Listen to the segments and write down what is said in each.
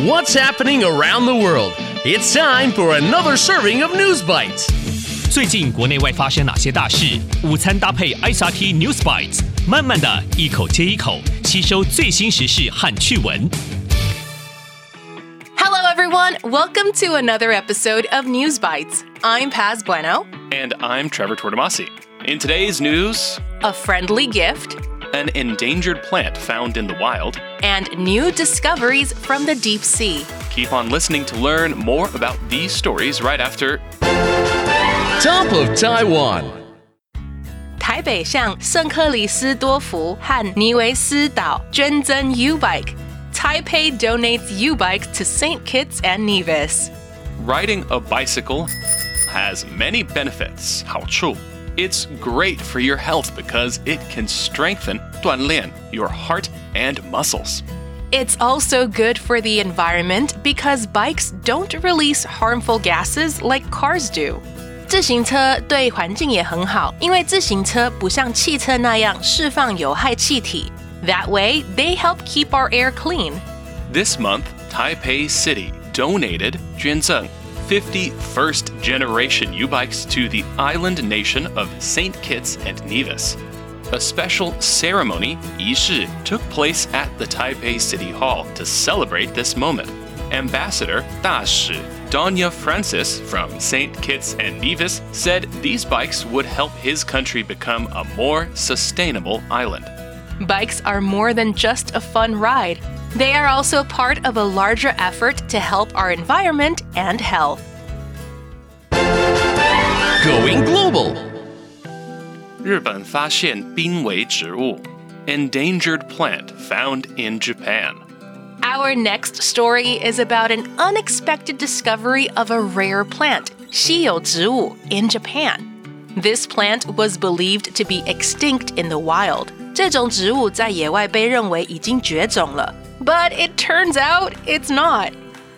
What's happening around the world? It's time for another serving of News Bites. 最近国内外发生哪些大事？午餐搭配 ICRT News Bites，慢慢的一口接一口吸收最新时事和趣闻。Hello everyone, welcome to another episode of News Bites. I'm Paz Bueno. And I'm Trevor Tortomasi. In today's news, a friendly gift an endangered plant found in the wild, and new discoveries from the deep sea. Keep on listening to learn more about these stories right after. Top of Taiwan. 台北向圣克里斯多福和尼维斯岛捐赠 YouBike. Taipei donates YouBike to St. Kitts and Nevis. Riding a bicycle has many benefits. 好处 It's great for your health because it can strengthen 锻炼 your heart and muscles. It's also good for the environment because bikes don't release harmful gases like cars do. 自行车对环境也很好，因为自行车不像汽车那样释放有害气体。That way, they help keep our air clean. This month, Taipei City donated 捐赠 50 first generation YouBikes to the island nation of St. Kitts and Nevis. A special ceremony, 仪式, took place at the Taipei City Hall to celebrate this moment. Ambassador 大使 Donya Francis from St. Kitts and Nevis said these bikes would help his country become a more sustainable island. Bikes are more than just a fun ride. They are also part of a larger effort to help our environment and health. Going global. 日本发现濒危植物 endangered plant found in Japan. Our next story is about an unexpected discovery of a rare plant, 稀有植物, in Japan. This plant was believed to be extinct in the wild. 这种植物在野外被认为已经绝种了. but it turns out it's not.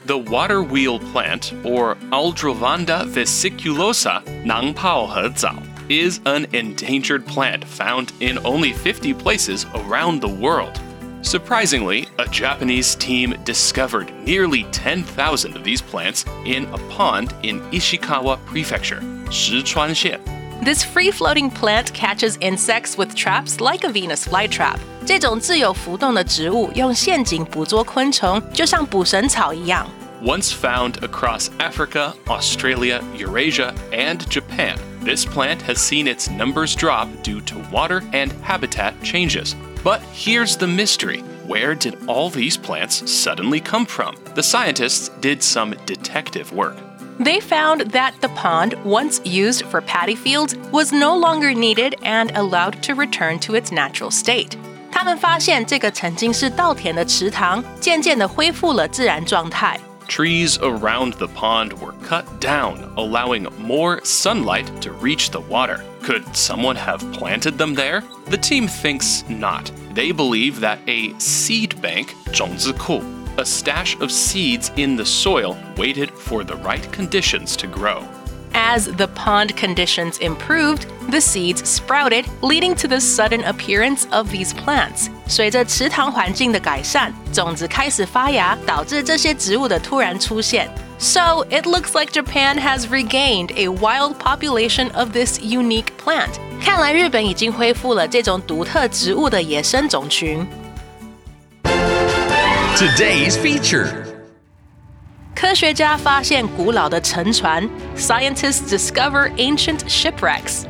The water wheel plant, or Aldrovanda vesiculosa nangpaohezao, is an endangered plant found in only 50 places around the world. Surprisingly, a Japanese team discovered nearly 10,000 of these plants in a pond in Ishikawa Prefecture, Shichuanxie, This free floating plant catches insects with traps like a Venus flytrap. 这种自由浮动的植物用陷阱捕捉昆虫，就像捕神草一样。 Once found across Africa, Australia, Eurasia, and Japan, this plant has seen its numbers drop due to water and habitat changes. But here's the mystery where did all these plants suddenly come from? The scientists did some detective work. They found that the pond, once used for paddy fields, was no longer needed and allowed to return to its natural state. 他们发现这个曾经是稻田的池塘，渐渐地恢复了自然状态。 Trees around the pond were cut down, allowing more sunlight to reach the water. Could someone have planted them there? The team thinks not. They believe that a seed bank, 种子库, a stash of seeds in the soil, waited for the right conditions to grow. As the pond conditions improved, the seeds sprouted, leading to the sudden appearance of these plants. 随着池塘环境的改善，种子开始发芽，导致这些植物的突然出现。So it looks like Japan has regained a wild population of this unique plant. 看来日本已经恢复了这种独特植物的野生种群。 Today's feature. 科学家发现古老的沉船，Scientists discover ancient shipwrecks.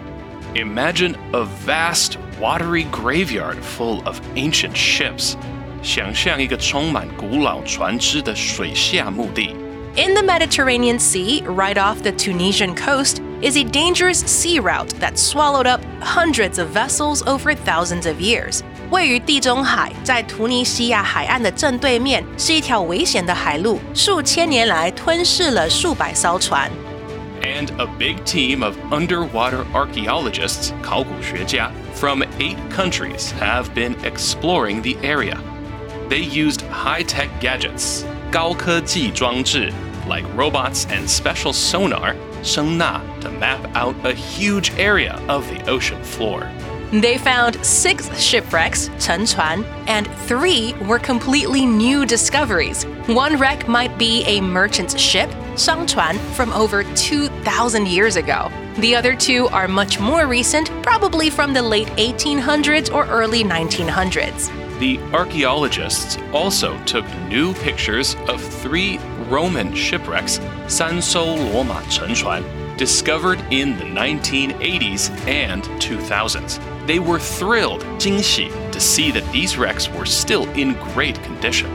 Imagine a vast, watery graveyard full of ancient ships. 想象一个充满古老船只的水下墓地。 In the Mediterranean Sea, right off the Tunisian coast, is a dangerous sea route that swallowed up hundreds of vessels over thousands of years. 位于地中海，在突尼西亚海岸的正对面，是一条危险的海路，数千年来吞噬了数百艘船。 and a big team of underwater archaeologists 考古学家 from eight countries have been exploring the area. They used high-tech gadgets 高科技装置 like robots and special sonar 声呐 to map out a huge area of the ocean floor. They found six shipwrecks, Chen Chuan, and three were completely new discoveries. One wreck might be a merchant ship, Shangchuan, from over 2,000 years ago. The other two are much more recent, probably from the late 1800s or early 1900s. The archaeologists also took new pictures of three Roman shipwrecks, Sansou Luoma Chenchuan, discovered in the 1980s and 2000s. They were thrilled, 惊喜, to see that these wrecks were still in great condition.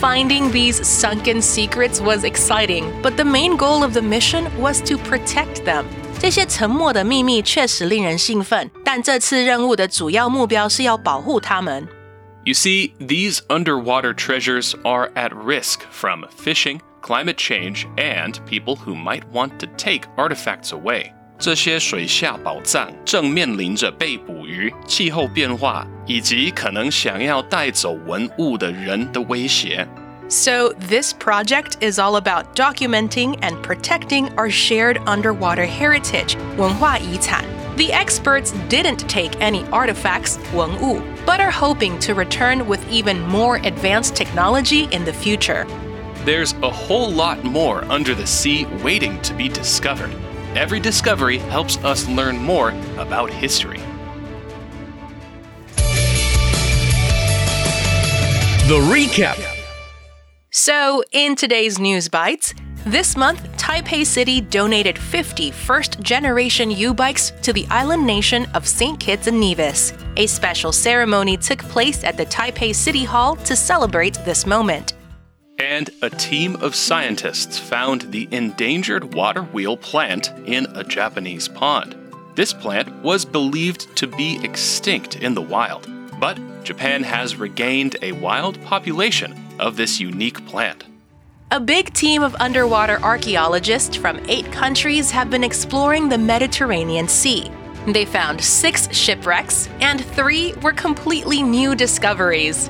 Finding these sunken secrets was exciting, but the main goal of the mission was to protect them. 这些沉没的秘密确实令人兴奋，但这次任务的主要目标是要保护它们。You see, these underwater treasures are at risk from fishing, climate change, and people who might want to take artifacts away. 这些水下宝藏正面临着被捕鱼、气候变化以及可能想要带走文物的人的威胁。So, this project is all about documenting and protecting our shared underwater heritage, 文化遗产. The experts didn't take any artifacts, 文物, but are hoping to return with even more advanced technology in the future. There's a whole lot more under the sea waiting to be discovered. Every discovery helps us learn more about history. The recap. So, in today's News Bites, this month, Taipei City donated 50 first generation YouBikes to the island nation of St. Kitts and Nevis. A special ceremony took place at the Taipei City Hall to celebrate this moment. And a team of scientists found the endangered water wheel plant in a Japanese pond. This plant was believed to be extinct in the wild, but Japan has regained a wild population of this unique plant. A big team of underwater archaeologists from eight countries have been exploring the Mediterranean Sea. They found six shipwrecks, and three were completely new discoveries.